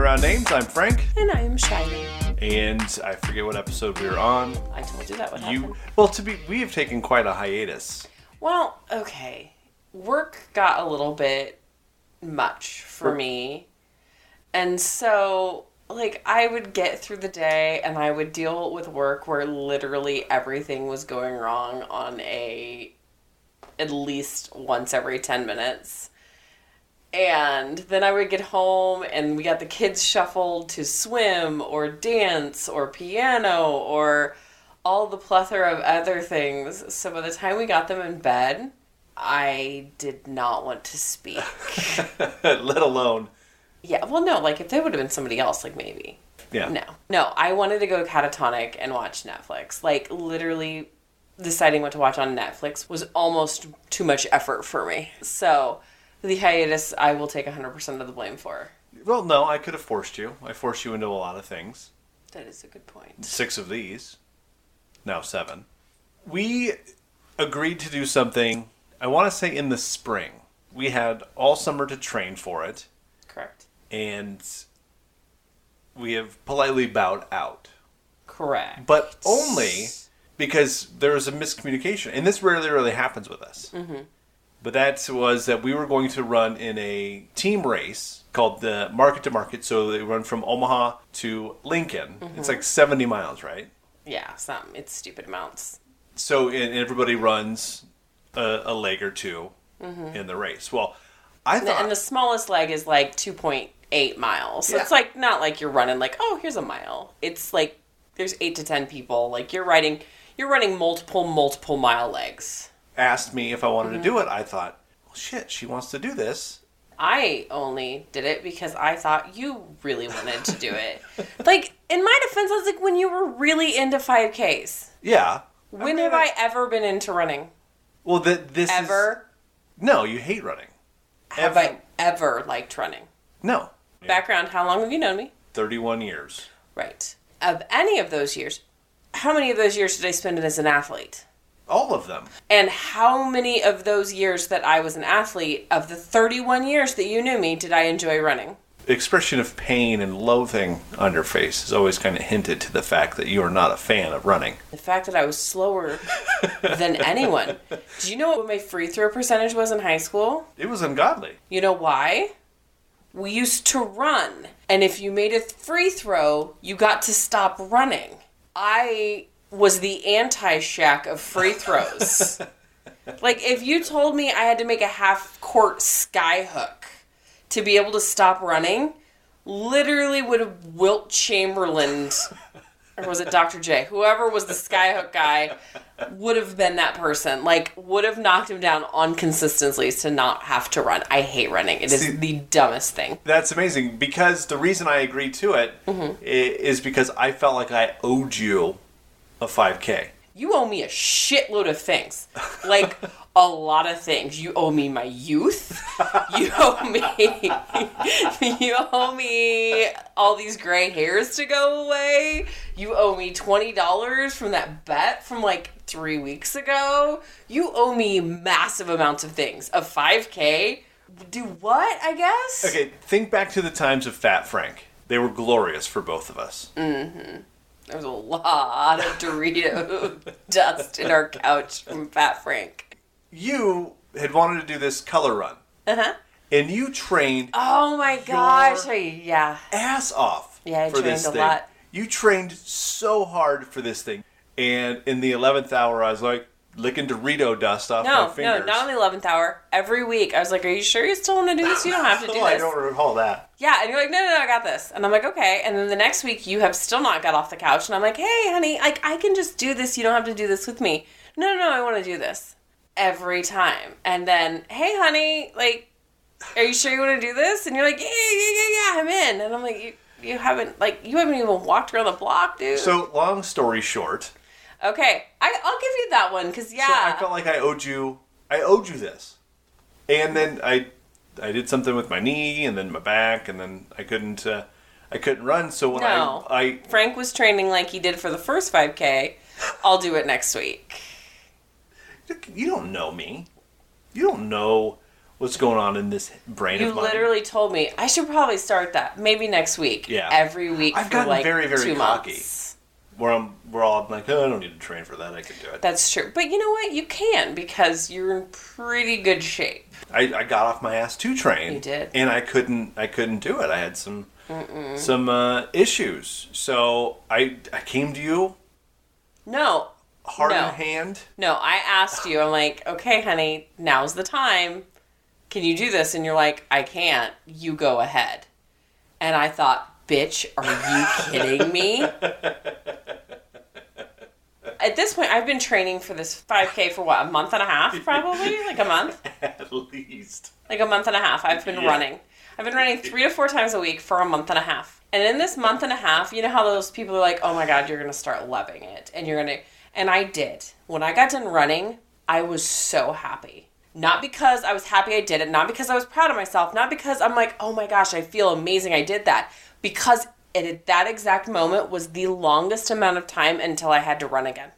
Around Names. I'm Frank, And I am Shiny. and I forget what episode we were on. I told you that would happen. You well, to be we have taken quite a hiatus. Well, okay. Work got a little bit much for me. And so, like, I would get through the day and I would deal with work where literally everything was going wrong on a at least once every 10 minutes. And then I would get home and we got the kids shuffled to swim or dance or piano or all the plethora of other things. So by the time we got them in bed, I did not want to speak. Let alone, yeah, well, no, like if they would have been somebody else, like maybe. yeah. No, no, I wanted to go catatonic and watch Netflix. Like literally deciding what to watch on Netflix was almost too much effort for me. So the hiatus, I will take 100% of the blame for. Well, no, I could have forced you. I forced you into a lot of things. That is a good point. Six of these, now seven. We agreed to do something. I want to say in the spring. We had all summer to train for it, Correct. and we have politely bowed out. Correct. but only because there was a miscommunication, and this rarely really happens with us. Mm-hmm. But that was that we were going to run in a team race called the Market to Market. So they run from Omaha to Lincoln. It's mm-hmm. like seventy miles, right? Yeah, some it's stupid amounts. So and everybody runs a, a leg or 2 mm-hmm. in the race. Well, I thought And the smallest leg is like 2.8 miles. So Yeah. it's like not like you're running like, oh, here's a mile. It's like there's 8 to 10 people. Like you're riding you're running multiple multiple mile legs. Asked me if I wanted to mm-hmm. do it. I thought, well, shit, she wants to do this. I only did it because I thought you really wanted to do it. like in my defense, I was like when you were really into 5Ks. Yeah. When mean, have I ever been into running? Well, that this is- Ever? no, you hate running. Have Ever. I ever liked running? No. Background, how long have you known me? Thirty-one years. Right. Of any of those years, how many of those years did I spend as an athlete? All of them. And how many of those years that I was an athlete, of the 31 years that you knew me, did I enjoy running? expression of pain and loathing on your face has always kind of hinted to the fact that you are not a fan of running. The fact that I was slower than anyone. Do you know what my free throw percentage was in high school? It was ungodly. You know why? We used to run, and if you made a free throw, you got to stop running. I was the anti Shaq of free throws. like, if you told me I had to make a half court skyhook to be able to stop running, literally would have Wilt Chamberlain, or was it Dr. J? Whoever was the skyhook guy would have been that person. Like, would have knocked him down on consistencies to not have to run. I hate running. It is See- the dumbest thing. That's amazing because the reason I agreed to it Mm-hmm. is because I felt like I owed you a 5K. You owe me a shitload of things. Like, a lot of things. You owe me my youth. You owe me. you owe me all these gray hairs to go away. You owe me $20 from that bet from like three weeks ago. You owe me massive amounts of things. A 5K? Do what, I guess? Okay, think back to the times of Fat Frank. They were glorious for both of us. Mm-hmm. There's a lot of Dorito dust in our couch from Fat Frank. You had wanted to do this color run, Uh huh. and you trained Oh my gosh. I- yeah. ass off Yeah, I for trained this a thing. lot. You trained so hard for this thing, and in the eleventh hour, I was like licking Dorito dust off my No, fingers. no, no, not on the 11th hour. Every week. I was like, Are you sure you still want to do this? You don't have to oh, do oh, I don't recall that. Yeah. And you're like, No, no, no, I got this. And I'm like, Okay. And then the next week, you have still not got off the couch. And I'm like, Hey, honey, like, I can just do this. You don't have to do this with me. No, no, no, I want to do this. Every time. And then, Hey, honey, like, are you sure you want to do this? And you're like, Yeah, yeah, yeah, yeah, I'm in. And I'm like, You, you haven't, like, you haven't even walked around the block, dude. So, long story short, okay. I, I'll give you that one because, yeah. so I felt like I owed you. I owed you this, and then I, I did something with my knee, and then my back, and then I couldn't. Uh, I couldn't run. So when No. I, I Frank was training like he did for the first 5K. I'll do it next week. you don't know me. You don't know what's going on in this brain You of mine. literally told me I should probably start that maybe next week. Yeah. Every week I've gotten like very, very cocky. months. Where I'm, we're all like, oh, I don't need to train for that. I can do it. That's true. But you know what? You can because you're in pretty good shape. I, I got off my ass to train. You did. and I couldn't. I couldn't do it. I had some some uh, issues. So I I came to you, No. heart No. in hand. No, I asked you. I'm like, "Okay, honey, now's the time. Can you do this?" And you're like, "I can't. You go ahead." And I thought, "Bitch, are you kidding me?" At this point, I've been training for this 5K for what, a month and a half, probably? Like a month? At least. like a month and a half I've been Yeah. running. I've been running three to four times a week for a month and a half. And in this month and a half, you know how those people are like, oh my God, you're going to start loving it. And you're going to. And I did. When I got done running, I was so happy. Not because I was happy I did it, not because I was proud of myself, not because I'm like, oh my gosh, I feel amazing I did that. Because it, at that exact moment was the longest amount of time until I had to run again.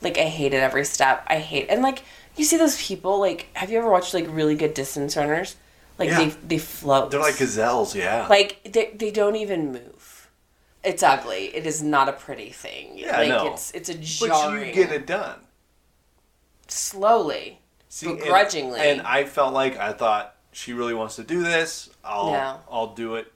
Like I hated every step. I hate and like you see those people like have you ever watched like really good distance runners? Like Yeah. they they float. They're like gazelles. Yeah. like they they don't even move. It's ugly. It is not a pretty thing. Yeah, I like know. it's it's a but you get it done. slowly. See, and- Begrudgingly. And, I felt like I thought she really wants to do this. I'll No. I'll do it.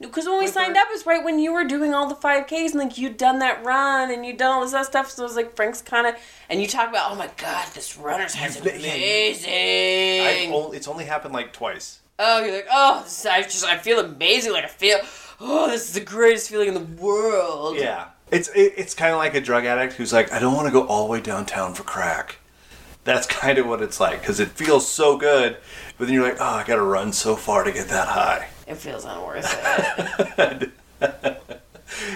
Because when we With signed her- up, it's right when you were doing all the 5Ks and like you'd done that run and you'd done all this other stuff. So it was like Frank's kind of, and you talk about, oh my God, this runner's has amazing. I've only, it's only happened like twice. Oh, you're like, oh, this, I just, I feel amazing. Like I feel, oh, this is the greatest feeling in the world. Yeah. It's it, it's kind of like a drug addict who's like, I don't want to go all the way downtown for crack. That's kind of what it's like because it feels so good, but then you're like, oh, I got to run so far to get that high. It feels unworth it.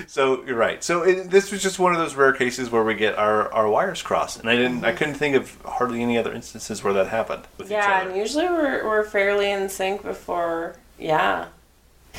So you're right. So it, this was just one of those rare cases where we get our, our wires crossed, and I didn't, I mm-hmm. couldn't think of hardly any other instances where that happened with yeah, and usually we're, we're fairly in sync before, yeah.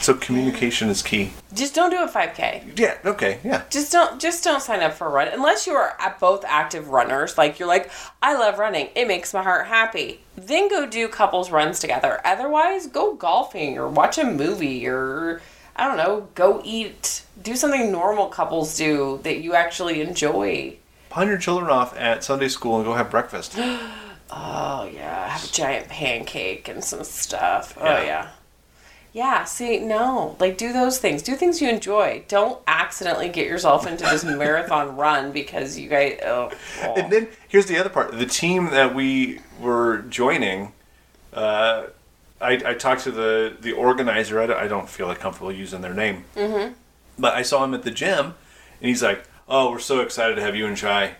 So communication is key. Just don't do a 5K. Yeah. Okay. Yeah. Just don't just don't sign up for a run unless you are at both active runners. Like you're like, I love running. It makes my heart happy. Then go do couples runs together. Otherwise, go golfing or watch a movie or I don't know, go eat. Do something normal couples do that you actually enjoy. Pawn your children off at Sunday school and go have breakfast. Oh yeah, have a giant pancake and some stuff. Oh Yeah. Yeah. See, no. Like do those things. Do things you enjoy. Don't accidentally get yourself into this marathon run because you guys oh, oh. And then here's the other part: the team that we were joining. Uh, I, I talked to the the organizer. I don't, I don't feel like comfortable using their name, mm-hmm. but I saw him at the gym, and he's like, "Oh, we're so excited to have you and Chai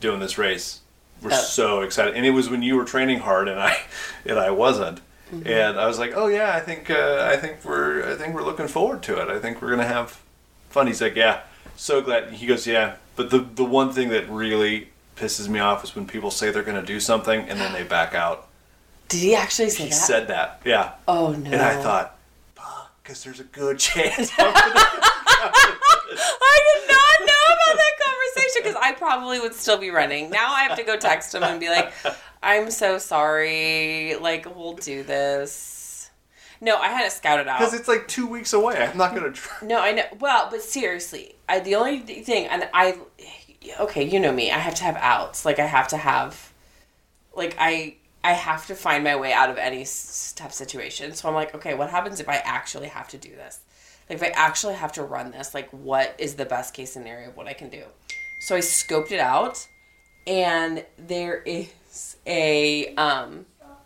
doing this race. We're Oh. so excited!" And it was when you were training hard, and I and I wasn't. And I was like, "Oh yeah, I think uh, I think we're I think we're looking forward to it. I think we're gonna have fun." He's like, "Yeah, so glad." He goes, "Yeah," but the the one thing that really pisses me off is when people say they're gonna do something and then they back out. Did he actually say He that? He said that, yeah, oh no. and I thought, because there's a good chance. I did not know because I probably would still be running. Now I have to go text him and be like, I'm so sorry. Like, we'll do this. No, I had it scouted out. Because it's like two weeks away. I'm not gonna. Try. No, I know. Well, but seriously, I the only thing, and I, okay, you know me. I have to have outs. Like I have to have, like I, I have to find my way out of any tough situation. So I'm like, okay, what happens if I actually have to do this? Like if I actually have to run this, like what is the best case scenario of what I can do? So I scoped it out, and there is a um. Oh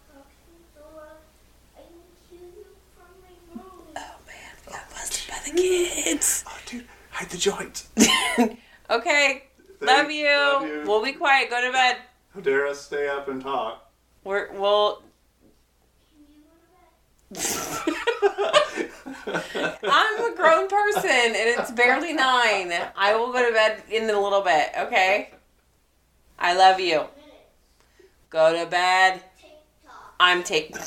man, we got busted by the kids. Oh, dude, hide the joint. Okay. Love you. love you. We'll be quiet. Go to bed. How dare us stay up and talk? We're we'll. I'm a grown person and it's barely nine. I will go to bed in a little bit. Okay. I love you. Go to bed. I'm taking.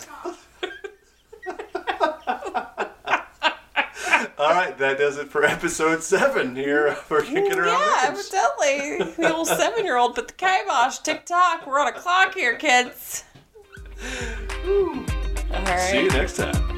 All right, that does it for episode seven here for kicking around. Yeah, evidently. The old seven year old put the kibosh. Tick tock. We're on a clock here, kids. All right. See you next time.